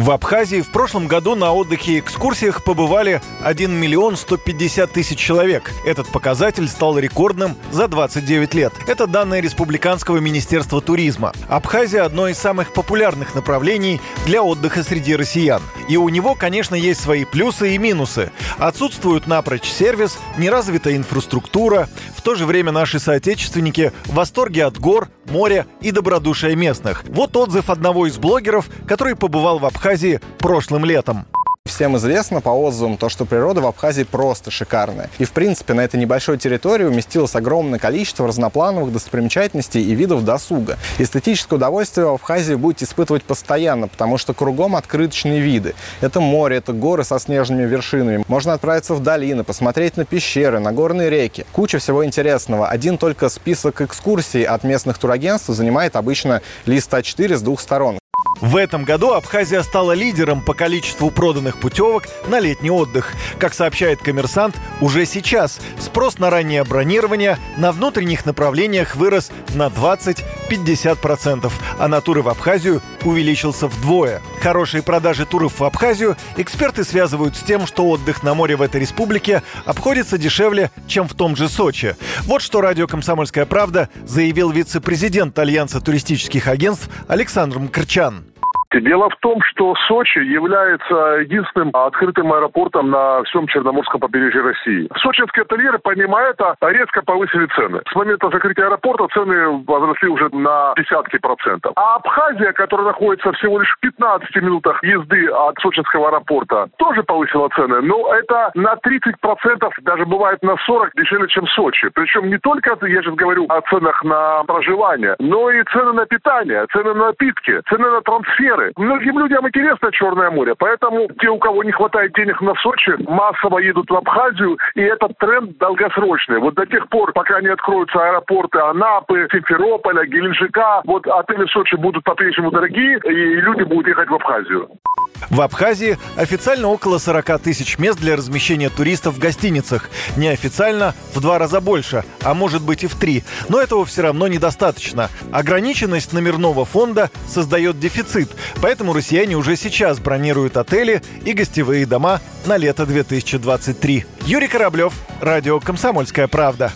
В Абхазии в прошлом году на отдыхе и экскурсиях побывали 1 миллион 150 тысяч человек. Этот показатель стал рекордным за 29 лет. Это данные Республиканского министерства туризма. Абхазия – одно из самых популярных направлений для отдыха среди россиян. И у него, конечно, есть свои плюсы и минусы. Отсутствует напрочь сервис, неразвитая инфраструктура. В то же время наши соотечественники в восторге от гор, моря и добродушия местных. Вот отзыв одного из блогеров, который побывал в Абхазии прошлым летом. Всем известно по отзывам то, что природа в Абхазии просто шикарная. И, в принципе, на этой небольшой территории уместилось огромное количество разноплановых достопримечательностей и видов досуга. Эстетическое удовольствие в Абхазии будете испытывать постоянно, потому что кругом открыточные виды. Это море, это горы со снежными вершинами. Можно отправиться в долины, посмотреть на пещеры, на горные реки. Куча всего интересного. Один только список экскурсий от местных турагентств занимает обычно лист А4 с двух сторон. В этом году Абхазия стала лидером по количеству проданных путевок на летний отдых. Как сообщает коммерсант, уже сейчас спрос на раннее бронирование на внутренних направлениях вырос на 20-50%, а на туры в Абхазию увеличился вдвое. Хорошие продажи туров в Абхазию эксперты связывают с тем, что отдых на море в этой республике обходится дешевле, чем в том же Сочи. Вот что радио «Комсомольская правда» заявил вице-президент Альянса туристических агентств Александр Мкрчан. Дело в том, что Сочи является единственным открытым аэропортом на всем Черноморском побережье России. Сочинские ательеры, помимо этого, резко повысили цены. С момента закрытия аэропорта цены возросли уже на десятки процентов. А Абхазия, которая находится всего лишь в 15 минутах езды от Сочинского аэропорта, тоже повысила цены. Но это на 30 процентов, даже бывает на 40 дешевле, чем Сочи. Причем не только, я сейчас говорю о ценах на проживание, но и цены на питание, цены на напитки, цены на трансфер горы. Многим людям интересно Черное море, поэтому те, у кого не хватает денег на Сочи, массово едут в Абхазию, и этот тренд долгосрочный. Вот до тех пор, пока не откроются аэропорты Анапы, Симферополя, Геленджика, вот отели в Сочи будут по-прежнему дорогие, и люди будут ехать в Абхазию. В Абхазии официально около 40 тысяч мест для размещения туристов в гостиницах. Неофициально в два раза больше, а может быть и в три. Но этого все равно недостаточно. Ограниченность номерного фонда создает дефицит, поэтому россияне уже сейчас бронируют отели и гостевые дома на лето 2023. Юрий Кораблев, радио «Комсомольская правда».